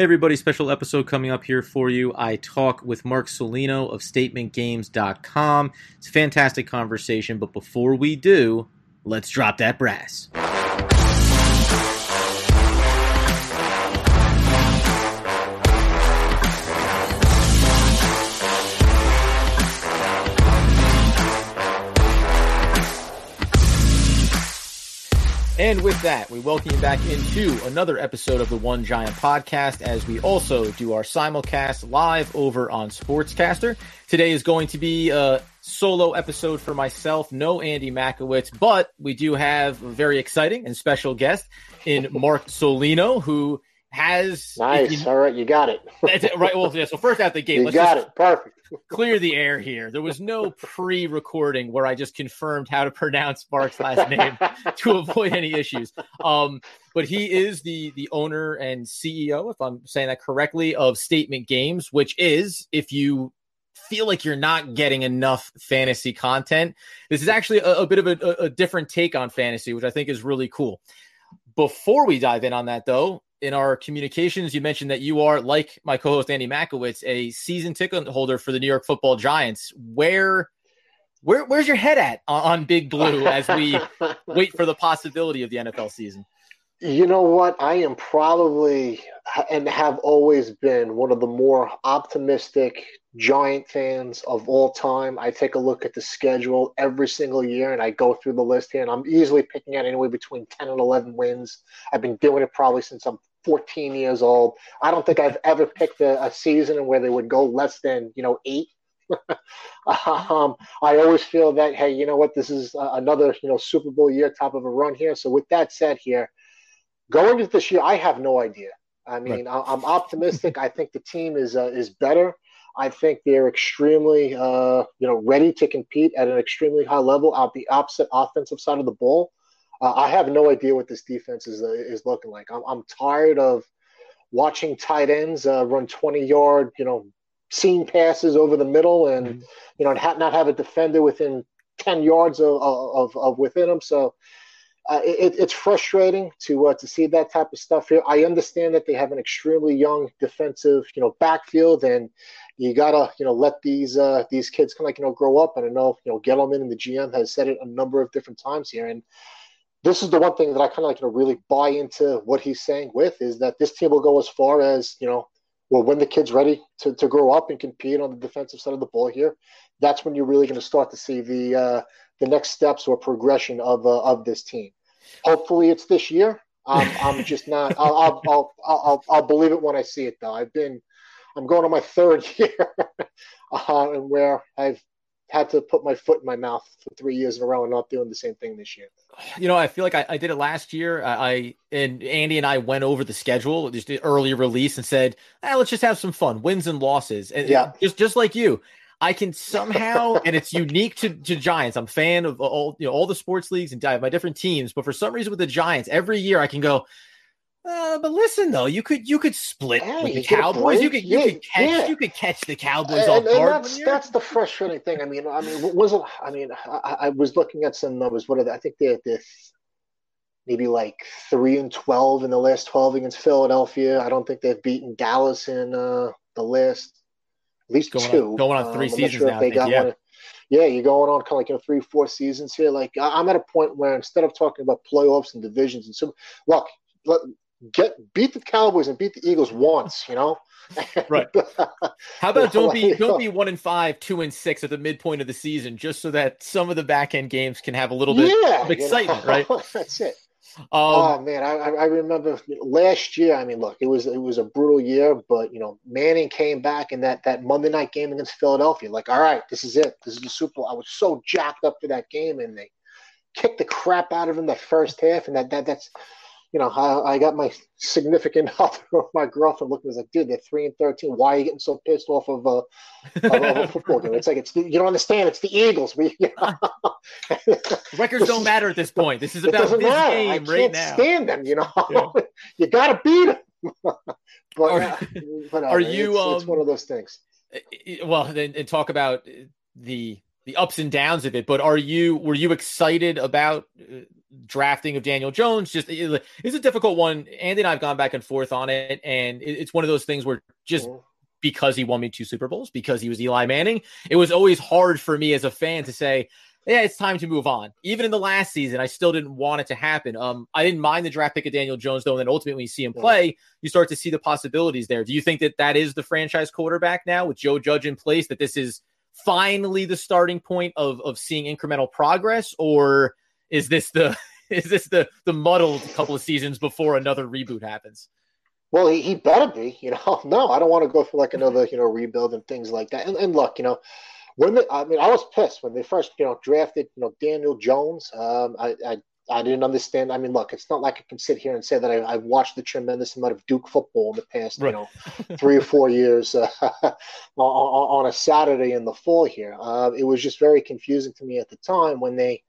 Hey everybody, special episode coming up here for you. I talk with Mark Solino of statementgames.com. It's a fantastic conversation, but before we do, let's drop that brass. And with that, we welcome you back into another episode of the One Giant podcast as we also do our simulcast live over on Sportscastr. Today is going to be a solo episode for myself, no Andy Makowitz, but we do have a very exciting and special guest in Mark Solino, who has nice. You, All right, you got it. right. Well, yeah. So first out the gate, you let's got it. Perfect. Clear the air here. There was no pre-recording where I just confirmed how to pronounce Mark's last name to avoid any issues. Um, but he is the the owner and CEO, if I'm saying that correctly, of Statement Games, which is if you feel like you're not getting enough fantasy content, this is actually a, a bit of a, a different take on fantasy, which I think is really cool. Before we dive in on that, though, in our communications, you mentioned that you are, like my co-host Andy Makowitz, a season ticket holder for the New York Football Giants. Where, where, where's your head at on, on Big Blue as we wait for the possibility of the NFL season? You know what? I am probably and have always been one of the more optimistic Giant fans of all time. I take a look at the schedule every single year and I go through the list here, and I'm easily picking out anywhere between 10 and 11 wins. I've been doing it probably since I'm 14 years old. I don't think I've ever picked a, a season where they would go less than, you know, eight. um, I always feel that, hey, you know what, this is uh, another, you know, Super Bowl year type of a run here. So with that said here, going into this year, I have no idea. I mean, right. I, am optimistic. I think the team is uh, is better. I think they're extremely, uh, you know, ready to compete at an extremely high level out the opposite offensive side of the ball. Uh, I have no idea what this defense is uh, is looking like. I'm, I'm tired of watching tight ends uh, run 20 yard, you know, seam passes over the middle, and mm-hmm. you know, not have a defender within 10 yards of, of, of within them. So. Uh, it, it's frustrating to uh, to see that type of stuff here. I understand that they have an extremely young defensive, you know, backfield, and you gotta you know let these uh, these kids kind of like you know grow up. And I know you know Gettleman and the GM has said it a number of different times here, and this is the one thing that I kind of like you know really buy into what he's saying with is that this team will go as far as you know well when the kid's ready to, to grow up and compete on the defensive side of the ball here that's when you're really going to start to see the uh, the next steps or progression of uh, of this team. Hopefully it's this year. Um, I'm just not I'll I'll, I'll I'll, I'll believe it when I see it though. I've been I'm going on my third year uh, and where I've had to put my foot in my mouth for three years in a row and not doing the same thing this year. You know, I feel like I, I did it last year. I and Andy and I went over the schedule, just the early release, and said, eh, "Let's just have some fun, wins and losses." And yeah, just just like you, I can somehow, and it's unique to, to Giants. I'm a fan of all you know all the sports leagues and I my different teams, but for some reason with the Giants, every year I can go, uh, but listen though, you could you could split yeah, with the Cowboys. You could you yeah, could catch yeah. you could catch the Cowboys and, off guard. That's that's the frustrating thing. I mean, I mean, was? I mean, I, I was looking at some numbers. What are they? I think they're, they're maybe like three and twelve in the last twelve against Philadelphia. I don't think they've beaten Dallas in uh, the last at least going two. On, going on three um, seasons sure now. They got yeah. One, yeah, you're going on kind of like you know three, four seasons here. Like I'm at a point where instead of talking about playoffs and divisions and so, look, get beat the Cowboys and beat the Eagles once, you know. right. How about don't be don't be one and five, two and six at the midpoint of the season, just so that some of the back end games can have a little bit yeah, of excitement, you know? right? That's it. Um, oh man, I, I remember last year. I mean, look, it was it was a brutal year, but you know, Manning came back in that that Monday night game against Philadelphia. Like, all right, this is it. This is the Super Bowl. I was so jacked up for that game, and they kicked the crap out of him that first half, and that that that's you know, I, I got my significant other, my girlfriend looking at me like, dude, they're three and thirteen. Why are you getting so pissed off of, uh, of, of a football game? It's like it's the, you don't understand. It's the Eagles. We you know? records don't matter at this point. This is about this matter. game I can't right now. Stand them, you know. Yeah. you got to beat them. but are, uh, but, uh, are you? It's, um, it's, one of those things. Well, and, and talk about the the ups and downs of it. But are you? Were you excited about? Uh, drafting of Daniel Jones just it's a difficult one. Andy and I've gone back and forth on it, and it's one of those things where just because he won me two Super Bowls, because he was Eli Manning, it was always hard for me as a fan to say, yeah, it's time to move on. Even in the last season, I still didn't want it to happen. Um, I didn't mind the draft pick of Daniel Jones, though. And then ultimately, when you see him play, you start to see the possibilities there. Do you think that that is the franchise quarterback now with Joe Judge in place? That this is finally the starting point of of seeing incremental progress, or is this the is this the the muddled couple of seasons before another reboot happens? Well, he, he better be. You know, no, I don't want to go for like another you know rebuild and things like that. And, and look, you know when I mean, I was pissed when they first, you know, drafted, you know, Daniel Jones. Um, I, I, I didn't understand. I mean, look, it's not like I can sit here and say that I, have watched the tremendous amount of Duke football in the past, right. you know, three or four years uh, on, on, a Saturday in the fall here. Uh, it was just very confusing to me at the time when they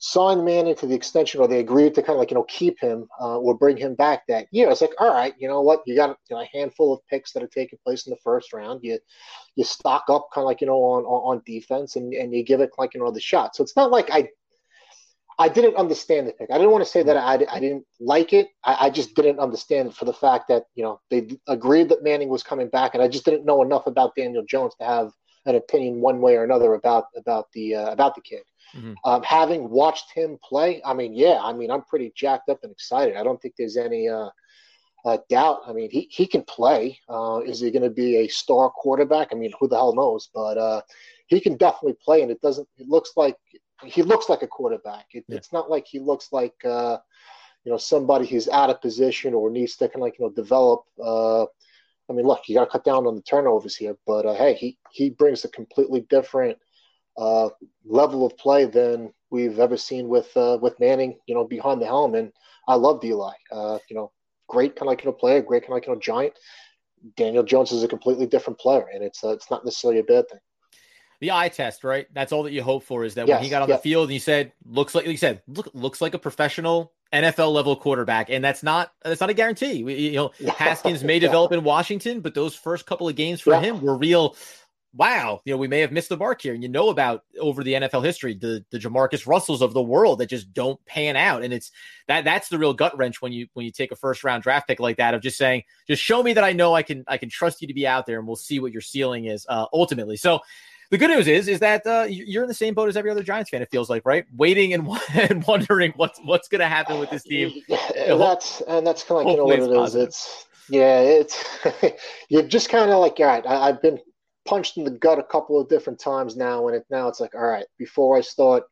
signed Manning to the extension, or they agreed to kind of like you know keep him uh, or bring him back that year. It's like, all right, you know what? You got you know, a handful of picks that are taking place in the first round. You you stock up kind of like you know on on defense, and and you give it like you know the shot. So it's not like I. I didn't understand the pick. I didn't want to say that I, I didn't like it. I, I just didn't understand it for the fact that you know they agreed that Manning was coming back, and I just didn't know enough about Daniel Jones to have an opinion one way or another about about the uh, about the kid. Mm-hmm. Um, having watched him play, I mean, yeah, I mean, I'm pretty jacked up and excited. I don't think there's any uh, uh, doubt. I mean, he, he can play. Uh, is he going to be a star quarterback? I mean, who the hell knows? But uh, he can definitely play, and it doesn't. It looks like he looks like a quarterback. It, yeah. It's not like he looks like uh, you know somebody who's out of position or needs to kind of like you know develop. Uh, I mean, look, you got to cut down on the turnovers here, but hey, he he brings a completely different uh, level of play than we've ever seen with uh, with Manning, you know, behind the helm. And I love Eli. Uh, you know, great kind of like you know player, great kind of like you know giant. Daniel Jones is a completely different player, and it's uh, it's not necessarily a bad thing. The eye test, right? That's all that you hope for is that yes, when he got on the field and you said looks like you said look, looks like a professional NFL level quarterback, and that's not that's not a guarantee. We, you know, Haskins may develop in Washington, but those first couple of games for yeah. him were real wow, you know, we may have missed the mark here. And you know about over the NFL history, the the Jamarcus Russells of the world that just don't pan out. And it's that that's the real gut wrench when you when you take a first round draft pick like that of just saying, just show me that I know I can I can trust you to be out there and we'll see what your ceiling is uh, ultimately. So the good news is is that uh, you're in the same boat as every other Giants fan. It feels like, right? Waiting and, and wondering what's what's going to happen with this team. Yeah, that's and that's kind of like you know what it is. It's yeah, it's you're just kind of like all right. I, have been punched in the gut a couple of different times now, and it now it's like, all right, before I start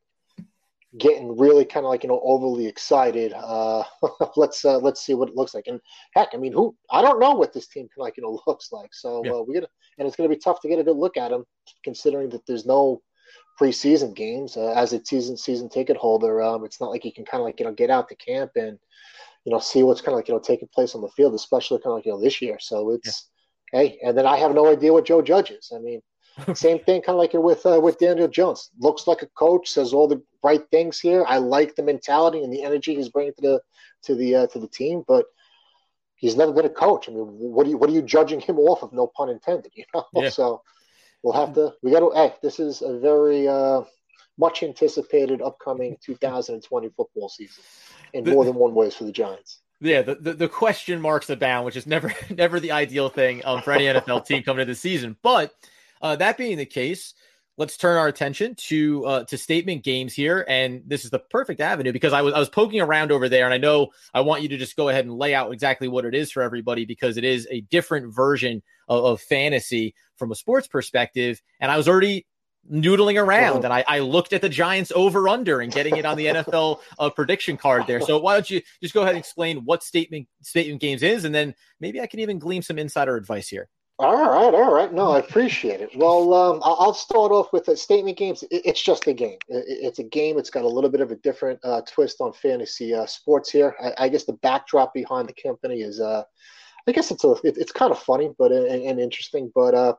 getting really kind of like you know overly excited, uh, let's uh, let's see what it looks like. And heck, I mean, who I don't know what this team can like you know looks like. So yeah. uh, we got and it's going to be tough to get a good look at them, considering that there's no preseason games uh, as a season season ticket holder. Um, it's not like you can kind of like you know get out to camp and you know see what's kind of like you know taking place on the field, especially kind of like you know this year. So it's yeah Hey, and then I have no idea what Joe Judge is. I mean, same thing, kind of like with uh, with Daniel Jones. Looks like a coach, says all the right things here. I like the mentality and the energy he's bringing to the to the uh, to the team, but he's never been a coach. I mean, what are you what are you judging him off of? No pun intended. You know, yeah. so we'll have to. We got to. Hey, this is a very uh, much anticipated upcoming 2020 football season in more than one ways for the Giants yeah, the, the, the, question marks abound, which is never never the ideal thing um, for any NFL team coming into the season. But uh, that being the case, let's turn our attention to uh, to statement games here, and this is the perfect avenue because I was I was poking around over there, and I know I want you to just go ahead and lay out exactly what it is for everybody because it is a different version of, of fantasy from a sports perspective, and I was already noodling around and I, I, looked at the Giants over under and getting it on the NFL uh, prediction card there. So why don't you just go ahead and explain what statement statement games is, and then maybe I can even glean some insider advice here. All right, all right. No, I appreciate it. Well, um, I'll start off with the statement games. It's just a game. It's a game. It's got a little bit of a different uh, twist on fantasy uh, sports here. I, I, guess the backdrop behind the company is, uh, I guess it's a, it's kind of funny, but and, and interesting. But uh,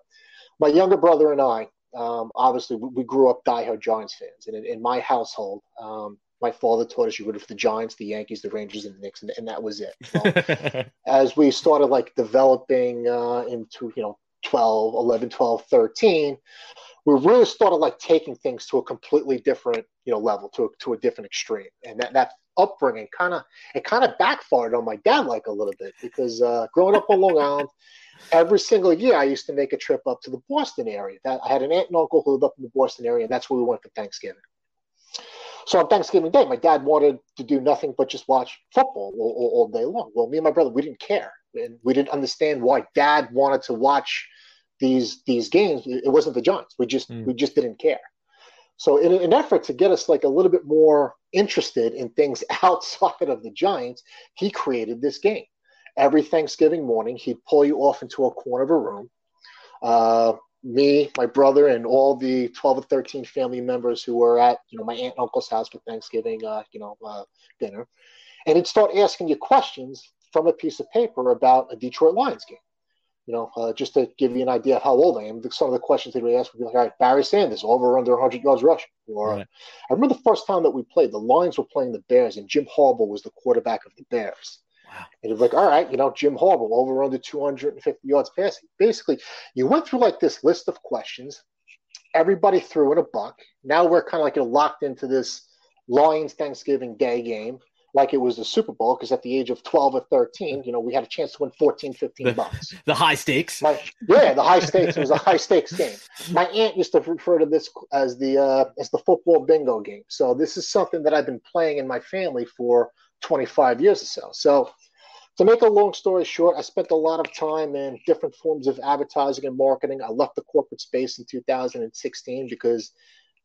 my younger brother and I, um, obviously we grew up diehard Giants fans, and in, in my household, um, my father taught us you rooted for the Giants, the Yankees, the Rangers, and the Knicks, and, and that was it. Well, as we started like developing uh, into you know 12, 11, 12, 13, we really started like taking things to a completely different you know level to a, to a different extreme. And that, that upbringing kind of it kind of backfired on my dad like a little bit because uh, growing up on long island every single year i used to make a trip up to the boston area. That i had an aunt and uncle who lived up in the boston area and that's where we went for thanksgiving so on thanksgiving day my dad wanted to do nothing but just watch football all, all, all day long well me and my brother we didn't care and we didn't understand why dad wanted to watch these these games. It wasn't the Giants. We just mm. we just didn't care. So in an effort to get us like a little bit more interested in things outside of the Giants, he created this game. Every Thanksgiving morning, he'd pull you off into a corner of a room. Uh, me, my brother, and all the 12 or 13 family members who were at, you know, my aunt and uncle's house for Thanksgiving, uh, you know, uh, dinner. And he'd start asking you questions from a piece of paper about a Detroit Lions game you know, uh, just to give you an idea of how old I am, some of the questions they would ask would be like, all right, Barry Sanders, over under 100 yards rushing. Or right. I remember the first time that we played, the Lions were playing the Bears, and Jim Harbaugh was the quarterback of the Bears. Wow. And it was like, all right, you know, Jim Harbaugh, over under 250 yards passing. Basically, you went through like this list of questions. Everybody threw in a buck. Now we're kind of like locked into this Lions Thanksgiving Day game like it was the Super Bowl because at the age of 12 or 13, you know, we had a chance to win 14, 15 the, bucks. The high stakes. My, yeah, the high stakes. It was a high stakes game. My aunt used to refer to this as the uh, as the football bingo game. So this is something that I've been playing in my family for 25 years or so. So to make a long story short, I spent a lot of time in different forms of advertising and marketing. I left the corporate space in 2016 because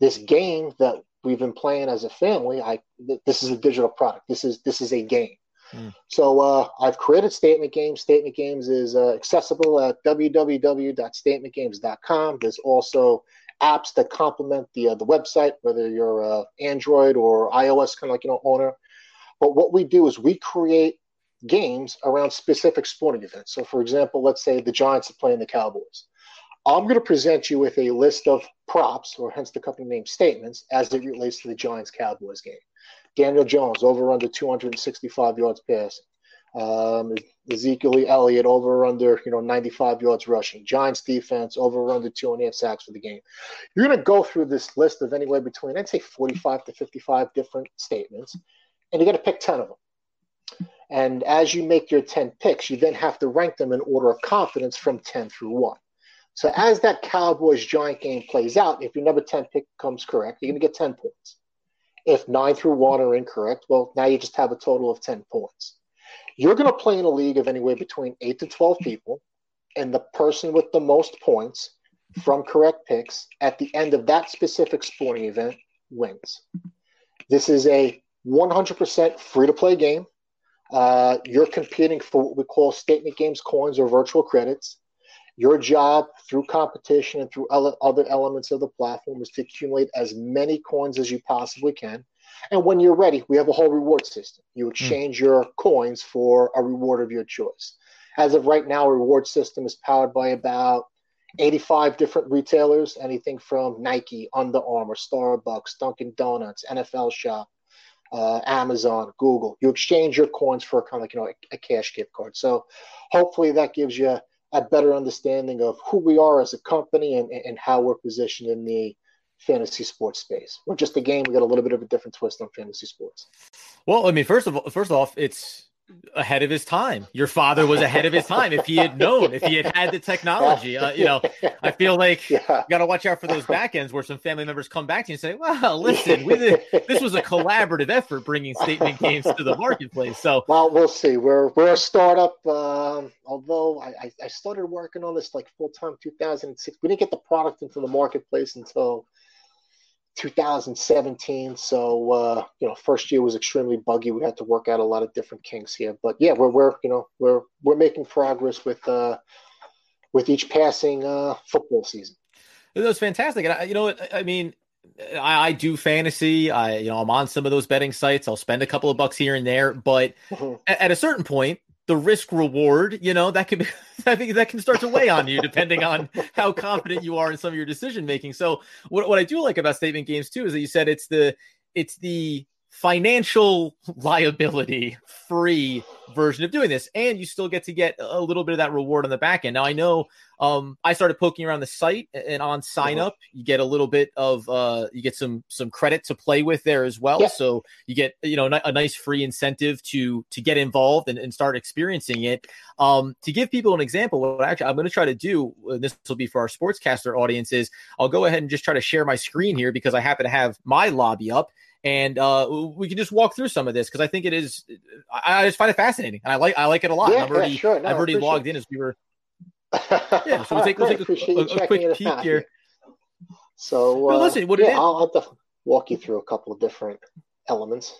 this game that we've been playing as a family, I this is a digital product. This is this is a game. Mm. So uh, I've created Statement Games. Statement Games is uh, accessible at www.statementgames.com. There's also apps that complement the uh, the website, whether you're uh, Android or iOS kind of like you know owner. But what we do is we create games around specific sporting events. So, for example, let's say the Giants are playing the Cowboys. I'm going to present you with a list of props, or hence the company name statements, as it relates to the Giants Cowboys game. Daniel Jones over under 265 yards passing. Um, Ezekiel Elliott over under you know 95 yards rushing. Giants defense over under two and a half sacks for the game. You're going to go through this list of anywhere between I'd say 45 to 55 different statements, and you got to pick 10 of them. And as you make your 10 picks, you then have to rank them in order of confidence from 10 through 1. So as that Cowboys Giant game plays out, if your number 10 pick comes correct, you're going to get 10 points. If 9 through 1 are incorrect, well, now you just have a total of 10 points. You're going to play in a league of anywhere between 8 to 12 people, and the person with the most points from correct picks at the end of that specific sporting event wins. This is a 100% free to play game. Uh, you're competing for what we call statement games coins or virtual credits. Your job through competition and through other elements of the platform is to accumulate as many coins as you possibly can. And when you're ready, we have a whole reward system. You hmm. exchange mm. your coins for a reward of your choice. As of right now, a reward system is powered by about 85 different retailers, anything from Nike, Under Armour, Starbucks, Dunkin' Donuts, NFL Shop, uh, Amazon, Google. You exchange your coins for kind of like you know a, a cash gift card. So hopefully that gives you a better understanding of who we are as a company and, and how we're positioned in the fantasy sports space. We're just a game. We got a little bit of a different twist on fantasy sports. Well, I mean, first of all, first off, it's ahead of his time. Your father was ahead of his time. If he had known, if he had had the technology, uh, you know, I feel like yeah. got to watch out for those back ends where some family members come back to you and say, "Well, listen, we did, this was a collaborative effort bringing statement games to the marketplace." So, well, we'll see. We're we're a startup. Um, although I, I started working on this like full time 2006, we didn't get the product into the marketplace until 2017. So uh, you know, first year was extremely buggy. We had to work out a lot of different kinks here, but yeah, we're we're you know we're we're making progress with uh, with each passing uh, football season. It was fantastic, and I, you know, I mean. I, I, do fantasy. I, you know, I'm on some of those betting sites. I'll spend a couple of bucks here and there, but mm-hmm. at, at a certain point, the risk reward, you know, that could be, I think that can start to weigh on you depending on how confident you are in some of your decision making. So what, what I do like about statement games too is that you said it's the, it's the financial liability free version of doing this. And you still get to get a little bit of that reward on the back end. Now i know um, i started poking around the site and on sign up you get a little bit of uh, you get some some credit to play with there as well. Yeah. so you get you know a nice free incentive to to get involved and, and start experiencing it. Um, to give people an example what actually i'm going to try to do this will be for our sportscaster audiences i'll go ahead and just try to share my screen here because i happen to have my lobby up and uh, we can just walk through some of this because I think it is. I, I, just find it fascinating, and I like I like it a lot. Yeah, I've already yeah, sure. no, I've already logged in as we were. yeah, so we'll take, we'll take a, a, a quick peek here. So uh, listen, what yeah, I'll, I'll walk you through a couple of different elements.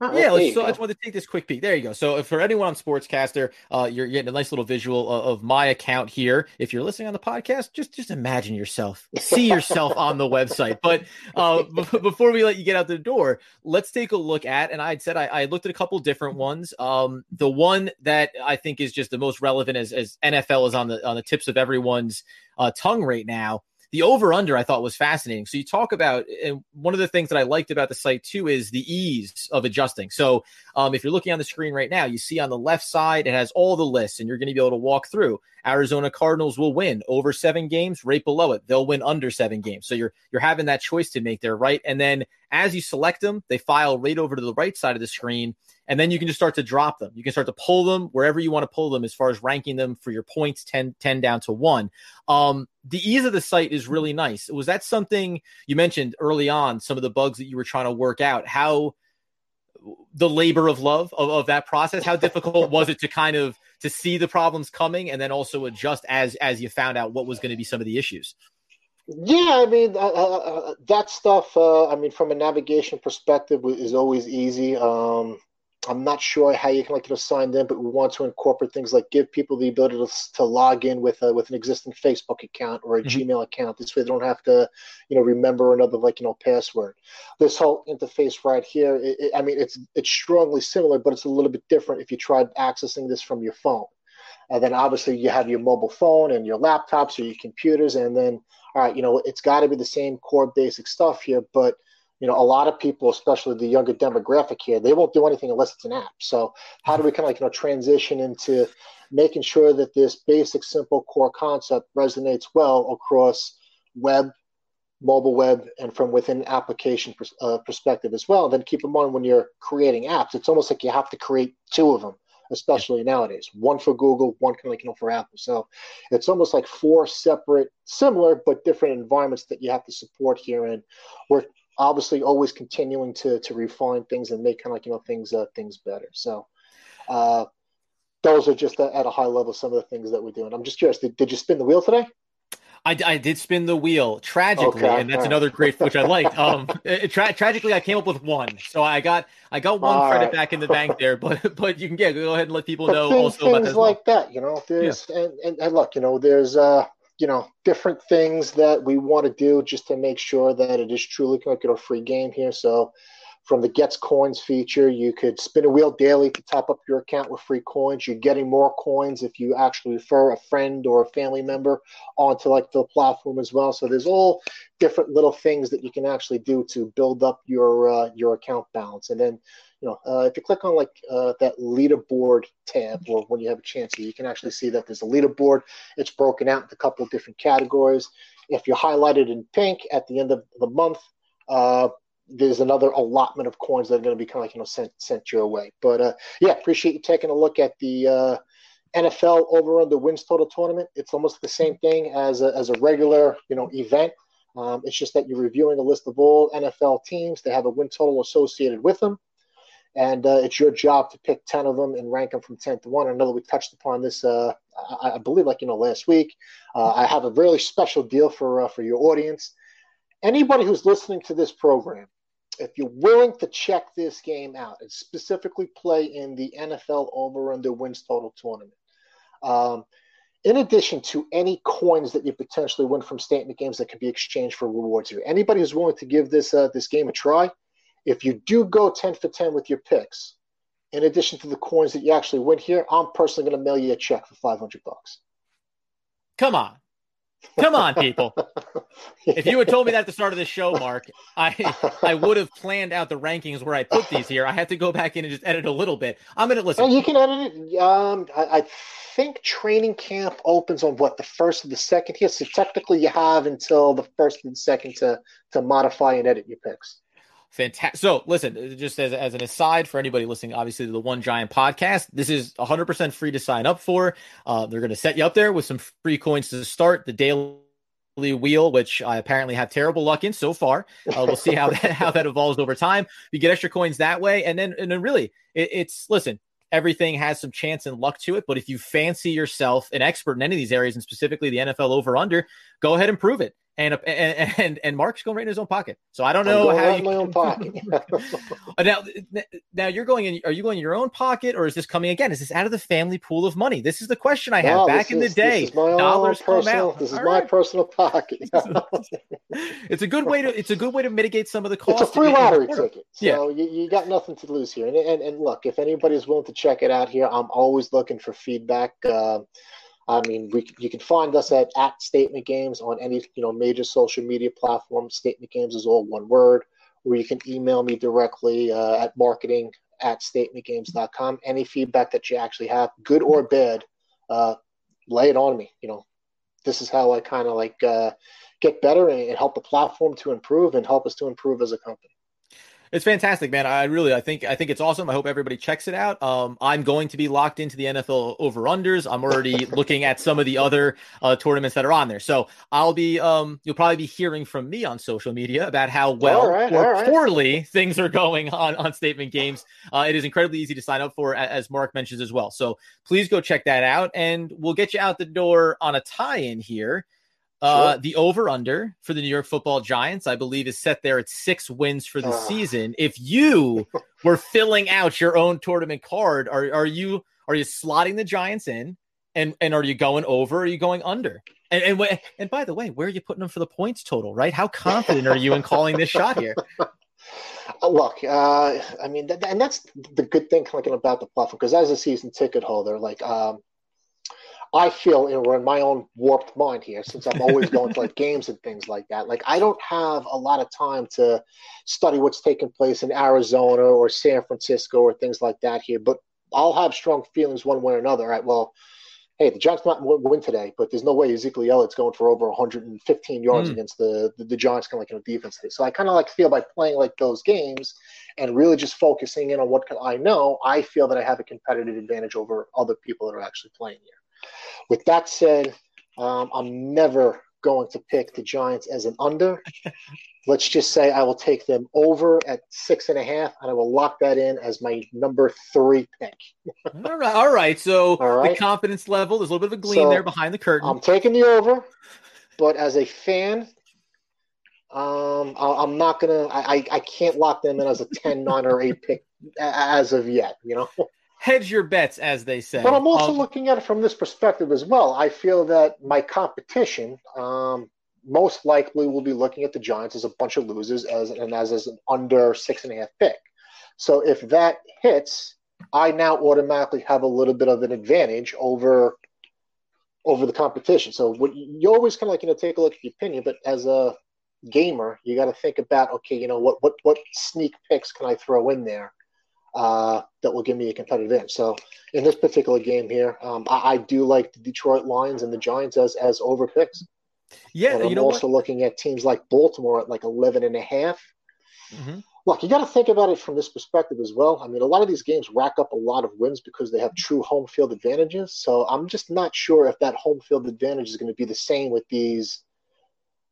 Yeah, let's, so. I just want to take this quick peek. There you go. So for anyone on Sportscastr, uh, you're getting a nice little visual of, of, my account here. If you're listening on the podcast, just just imagine yourself, see yourself on the website. But uh, b- before we let you get out the door, let's take a look at. And I said I, I looked at a couple different ones. Um, the one that I think is just the most relevant as, as NFL is on the on the tips of everyone's uh, tongue right now the over under I thought was fascinating. So you talk about, and one of the things that I liked about the site too is the ease of adjusting. So um, if you're looking on the screen right now, you see on the left side, it has all the lists and you're going to be able to walk through. Arizona Cardinals will win over seven games. Right below it, they'll win under seven games. So you're you're having that choice to make there, right? And then as you select them, they file right over to the right side of the screen, and then you can just start to drop them. You can start to pull them wherever you want to pull them as far as ranking them for your points 10, 10 down to one. Um, the ease of the site is really nice. Was that something you mentioned early on, some of the bugs that you were trying to work out? How the labor of love of, of that process, how difficult was it to kind of to see the problems coming and then also adjust as as you found out what was going to be some of the issues? Yeah, I mean uh, uh, uh that stuff. Uh, I mean, from a navigation perspective, is always easy. Um, I'm not sure how you can like to sign in, but we want to incorporate things like give people the ability to, to log in with a, with an existing Facebook account or a mm-hmm. Gmail account. This way, they don't have to, you know, remember another like you know password. This whole interface right here, it, it, I mean, it's it's strongly similar, but it's a little bit different if you tried accessing this from your phone. And then obviously you have your mobile phone and your laptops or your computers, and then all right, you know, it's got to be the same core basic stuff here, but you know, a lot of people, especially the younger demographic here, they won't do anything unless it's an app. So how do we kind of like, you know, transition into making sure that this basic, simple core concept resonates well across web, mobile web, and from within application pers- uh, perspective as well. then keep in mind when you're creating apps, it's almost like you have to create two of them especially nowadays. One for Google, one kind of like you know for Apple. So it's almost like four separate, similar but different environments that you have to support here. And we're obviously always continuing to to refine things and make kind of like you know things uh, things better. So uh, those are just at a high level some of the things that we're doing. I'm just curious, did, did you spin the wheel today? I, I did spin the wheel tragically, okay, and that's another great which I liked. Um, tra- tragically, I came up with one, so I got I got one All credit right. back in the bank there. But but you can yeah, go ahead and let people but know things, also things like that. You know, there's yeah. and, and, and look, you know, there's uh you know, different things that we want to do just to make sure that it is truly like a free game here. So, from the Gets Coins feature, you could spin a wheel daily to top up your account with free coins. You're getting more coins if you actually refer a friend or a family member onto like the platform as well. So there's all different little things that you can actually do to build up your uh, your account balance. And then you know, uh, if you click on like uh, that leaderboard tab, or when you have a chance, you can actually see that there's a leaderboard. It's broken out into a couple of different categories. If you're highlighted in pink at the end of the month, uh, there's another allotment of coins that are going to be kind of like you know sent sent your way. But uh, yeah, appreciate you taking a look at the uh, NFL over under wins total tournament. It's almost the same thing as a, as a regular you know event. Um, it's just that you're reviewing a list of all NFL teams. that have a win total associated with them and uh, it's your job to pick 10 of them and rank them from 10 to 1 i know that we touched upon this uh, I, I, believe like you know last week uh, i have a really special deal for uh, for your audience anybody who's listening to this program if you're willing to check this game out and specifically play in the nfl over under wins total tournament um, in addition to any coins that you potentially win from statement games that can be exchanged for rewards here anybody who's willing to give this uh, this game a try if you do go 10 for 10 with your picks, in addition to the coins that you actually win here, I'm personally going to mail you a check for 500 bucks. Come on. Come on, people. If you had told me that at the start of the show, Mark, I I would have planned out the rankings where I put these here. I have to go back in and just edit a little bit. I'm gonna listen. Oh, you can edit it. Um, I, I think training camp opens on what the first of the second here. So technically, you have until the first and second to to modify and edit your picks. Fantastic. So, listen, just as, as an aside for anybody listening, obviously, to the One Giant podcast, this is 100% free to sign up for. Uh, they're going to set you up there with some free coins to start the daily wheel, which I apparently have terrible luck in so far. Uh, we'll see how that, how that evolves over time. You get extra coins that way. And then, and then really, it, it's listen, everything has some chance and luck to it. But if you fancy yourself an expert in any of these areas, and specifically the NFL over under, go ahead and prove it and and and, and Mark's going right in his own pocket. So I don't know how right you my own pocket. now, now you're going in. Are you going in your own pocket, or is this coming again? Is this out of the family pool of money? This is the question I have. No, Back in is, the day, dollars personal, This is All my right. personal pocket. it's a good way to. It's a good way to mitigate some of the costs. It's a free lottery ticket, so yeah. you, you got nothing to lose here. And, and and look, if anybody's willing to check it out here, I'm always looking for feedback. Uh, I mean, we, you can find us at, at Statement Games on any you know major social media platform. Statement Games is all one word. Or you can email me directly uh, at marketing at statementgames.com. Any feedback that you actually have, good or bad, uh, lay it on me. You know, this is how I kind of like uh, get better and help the platform to improve and help us to improve as a company. It's fantastic, man. I really, I think, I think it's awesome. I hope everybody checks it out. Um, I'm going to be locked into the NFL over unders. I'm already looking at some of the other uh, tournaments that are on there. So I'll be, um, you'll probably be hearing from me on social media about how well right, or right. poorly things are going on on Statement Games. Uh, it is incredibly easy to sign up for, as Mark mentions as well. So please go check that out, and we'll get you out the door on a tie-in here. Uh, sure. The over under for the New York football Giants, I believe, is set there at six wins for the uh. season. If you were filling out your own tournament card, are, are you are you slotting the Giants in? And, and are you going over? Or are you going under? And, and and by the way, where are you putting them for the points total? Right? How confident are you in calling this shot here? Uh, look, uh, I mean, and that's the good thing, like about the platform, because as a season ticket holder, like um, I feel you know, in my own warped mind here, since I'm always going to like games and things like that. Like I don't have a lot of time to study what's taking place in Arizona or San Francisco or things like that here. But I'll have strong feelings one way or another. Right? Well, hey, the Giants might win today, but there's no way Ezekiel Elliott's going for over 115 yards mm. against the, the, the Giants kind of like you know defense today. So I kind of like feel by playing like those games and really just focusing in on what I know, I feel that I have a competitive advantage over other people that are actually playing here. With that said, um, I'm never going to pick the Giants as an under. Let's just say I will take them over at six and a half, and I will lock that in as my number three pick. all right, all right. So all right. the confidence level, there's a little bit of a gleam so there behind the curtain. I'm taking the over, but as a fan, um, I'm not gonna. I, I can't lock them in as a 10, 9, or eight pick as of yet. You know hedge your bets, as they say. But I'm also um, looking at it from this perspective as well. I feel that my competition um, most likely will be looking at the Giants as a bunch of losers as and as, as an under six and a half pick. So if that hits, I now automatically have a little bit of an advantage over over the competition. So what you always kind of like you know take a look at your opinion, but as a gamer, you got to think about okay, you know what what what sneak picks can I throw in there uh, that will give me a competitive edge. So in this particular game here, um, I, I, do like the Detroit Lions and the Giants as as over picks. Yeah, and I'm also what? looking at teams like Baltimore at like 11 and a half. Mm-hmm. Look, you got to think about it from this perspective as well. I mean, a lot of these games rack up a lot of wins because they have true home field advantages. So I'm just not sure if that home field advantage is going to be the same with these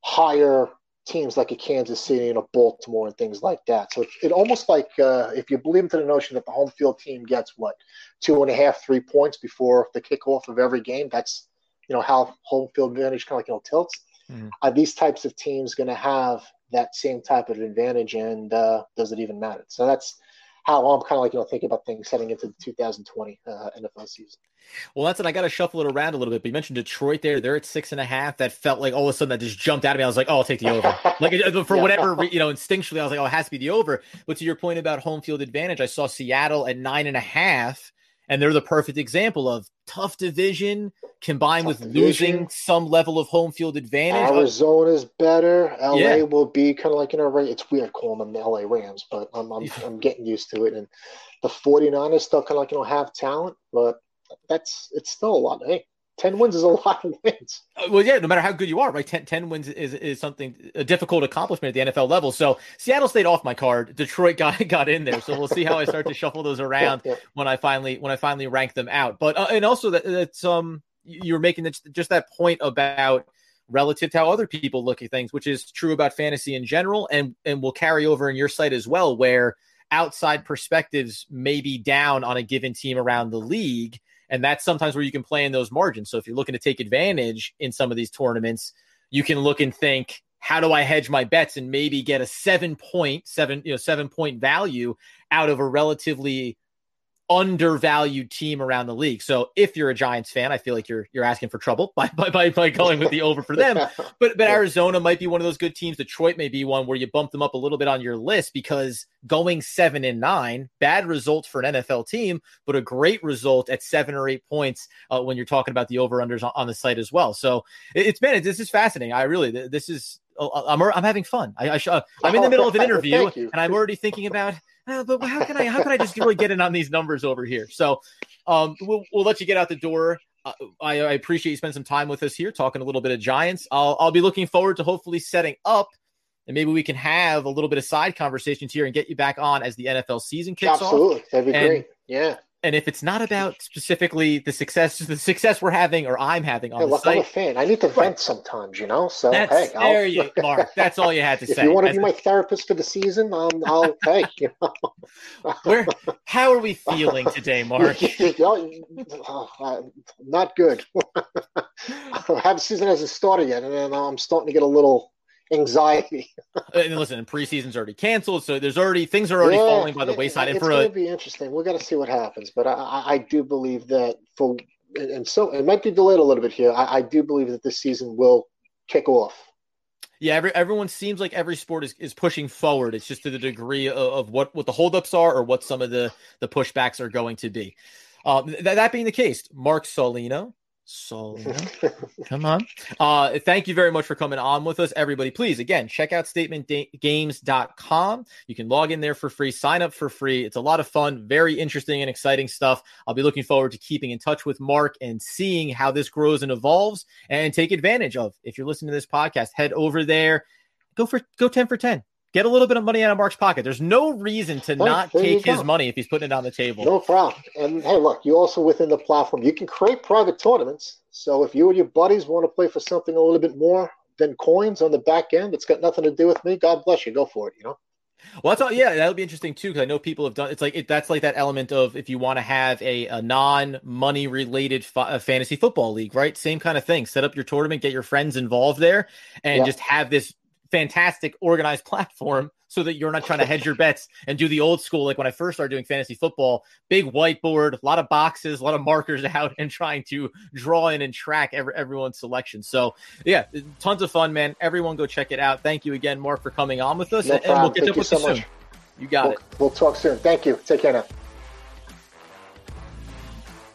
higher teams like a Kansas City and a Baltimore and things like that. So it, it almost like uh, if you believe into the notion that the home field team gets what two and a half, three points before the kickoff of every game. That's you know how home field advantage kind of like you know tilts. Mm-hmm. Are these types of teams going to have that same type of advantage, and uh, does it even matter? So that's how I'm kind of like you know thinking about things heading into the 2020 uh, NFL season. Well, that's it. I got to shuffle it around a little bit. But you mentioned Detroit there; they're at six and a half. That felt like all of a sudden that just jumped out at me. I was like, "Oh, I'll take the over." like for yeah. whatever you know, instinctually, I was like, "Oh, it has to be the over." But to your point about home field advantage, I saw Seattle at nine and a half and they're the perfect example of tough division combined tough with division. losing some level of home field advantage. Arizona's better. LA yeah. will be kind of like, you know, it's weird calling them the LA Rams, but I'm, I'm, I'm getting used to it. And the 49ers still kind of like, you know, have talent, but that's, it's still a lot. Hey, 10 wins is a lot of wins. Uh, well, yeah, no matter how good you are, right? 10, 10 wins is, is something, a difficult accomplishment at the NFL level. So Seattle stayed off my card. Detroit got, got in there. So we'll see how I start to shuffle those around yeah, yeah. when I finally, when I finally rank them out. But, uh, and also that it's, um, you were making just that point about relative to how other people look at things, which is true about fantasy in general and, and will carry over in your site as well, where outside perspectives may be down on a given team around the league and that's sometimes where you can play in those margins. So if you're looking to take advantage in some of these tournaments, you can look and think, how do I hedge my bets and maybe get a seven point seven, you know, seven point value out of a relatively undervalued team around the league. So if you're a Giants fan, I feel like you're you're asking for trouble by by, by, going with the over for them. But but Arizona might be one of those good teams. Detroit may be one where you bump them up a little bit on your list because going seven and nine, bad result for an NFL team, but a great result at seven or eight points uh, when you're talking about the over unders on, on, the site as well. So it, it's been this is fascinating. I really this is oh, I'm I'm having fun. I, I I'm in the middle of an interview and I'm already thinking about uh, but how can I how can I just really get in on these numbers over here? So um, we'll we'll let you get out the door. Uh, I, I, appreciate you spending some time with us here, talking a little bit of Giants. I'll I'll be looking forward to hopefully setting up, and maybe we can have a little bit of side conversations here and get you back on as the NFL season kicks Absolutely. off. Absolutely, that'd be and, great. Yeah and if it's not about specifically the success the success we're having or I'm having on hey, the look, site, I'm a fan. I need to vent sometimes, you know. So that's, hey, I'll, there you Mark. That's all you had to if say. If you want to be my therapist for the season, um, I'll hey, you know. Where how are we feeling today, Mark? uh, not good. the season hasn't started yet, and I'm starting to get a little anxiety. and listen, and preseason's already canceled, so there's already things are already yeah, falling by the wayside. It, it's going to be interesting. We're going to see what happens, but I, I do believe that for and so it might be delayed a little bit here. I, I do believe that this season will kick off. Yeah, every, everyone seems like every sport is, is pushing forward. It's just to the degree of, of what, what the holdups are or what some of the, the pushbacks are going to be. Uh, th- that being the case, Mark Solino, so come on. Uh, thank you very much for coming on with us, everybody. Please, again, check out statementgames.com. You can log in there for free, sign up for free. It's a lot of fun, very interesting and exciting stuff. I'll be looking forward to keeping in touch with Mark and seeing how this grows and evolves and take advantage of. If you're listening to this podcast, head over there, go for go 10 for 10 Get a little bit of money out of Mark's pocket. There's no reason to not take his money if he's putting it on the table. No problem. And hey, look, you also within the platform, you can create private tournaments. So if you and your buddies want to play for something a little bit more than coins on the back end, it's got nothing to do with me. God bless you. Go for it. You know. Well, that's all, yeah, that'll be interesting too because I know people have done. It's like it, that's like that element of if you want to have a, a non money related fa- uh, fantasy football league, right? Same kind of thing. Set up your tournament, get your friends involved there, and yeah. just have this fantastic organized platform so that you're not trying to hedge your bets and do the old school like when I first started doing fantasy football, big whiteboard, a lot of boxes, a lot of markers out, and trying to draw in and track every, everyone's selection. So yeah, tons of fun, man. Everyone go check it out. Thank you again, Mark, for coming on with us, no and, and we'll get Thank up with you so you soon. You got we'll, it. We'll talk soon. Thank you. Take care now.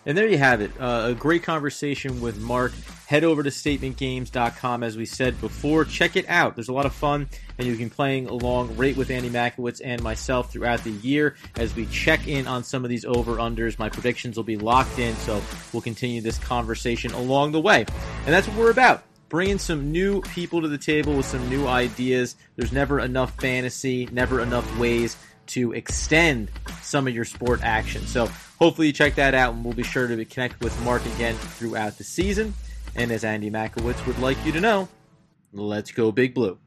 And there you have it. Uh, a great conversation with Mark. Head over to statementgames.com as we said before. Check it out. There's a lot of fun, and you can playing along right with Andy Makowitz and myself throughout the year as we check in on some of these over-unders. My predictions will be locked in, so we'll continue this conversation along the way. And that's what we're about bringing some new people to the table with some new ideas. There's never enough fantasy, never enough ways to extend some of your sport action. So hopefully you check that out, and we'll be sure to connect with Mark again throughout the season. And as Andy Makowitz would like you to know, let's go Big Blue.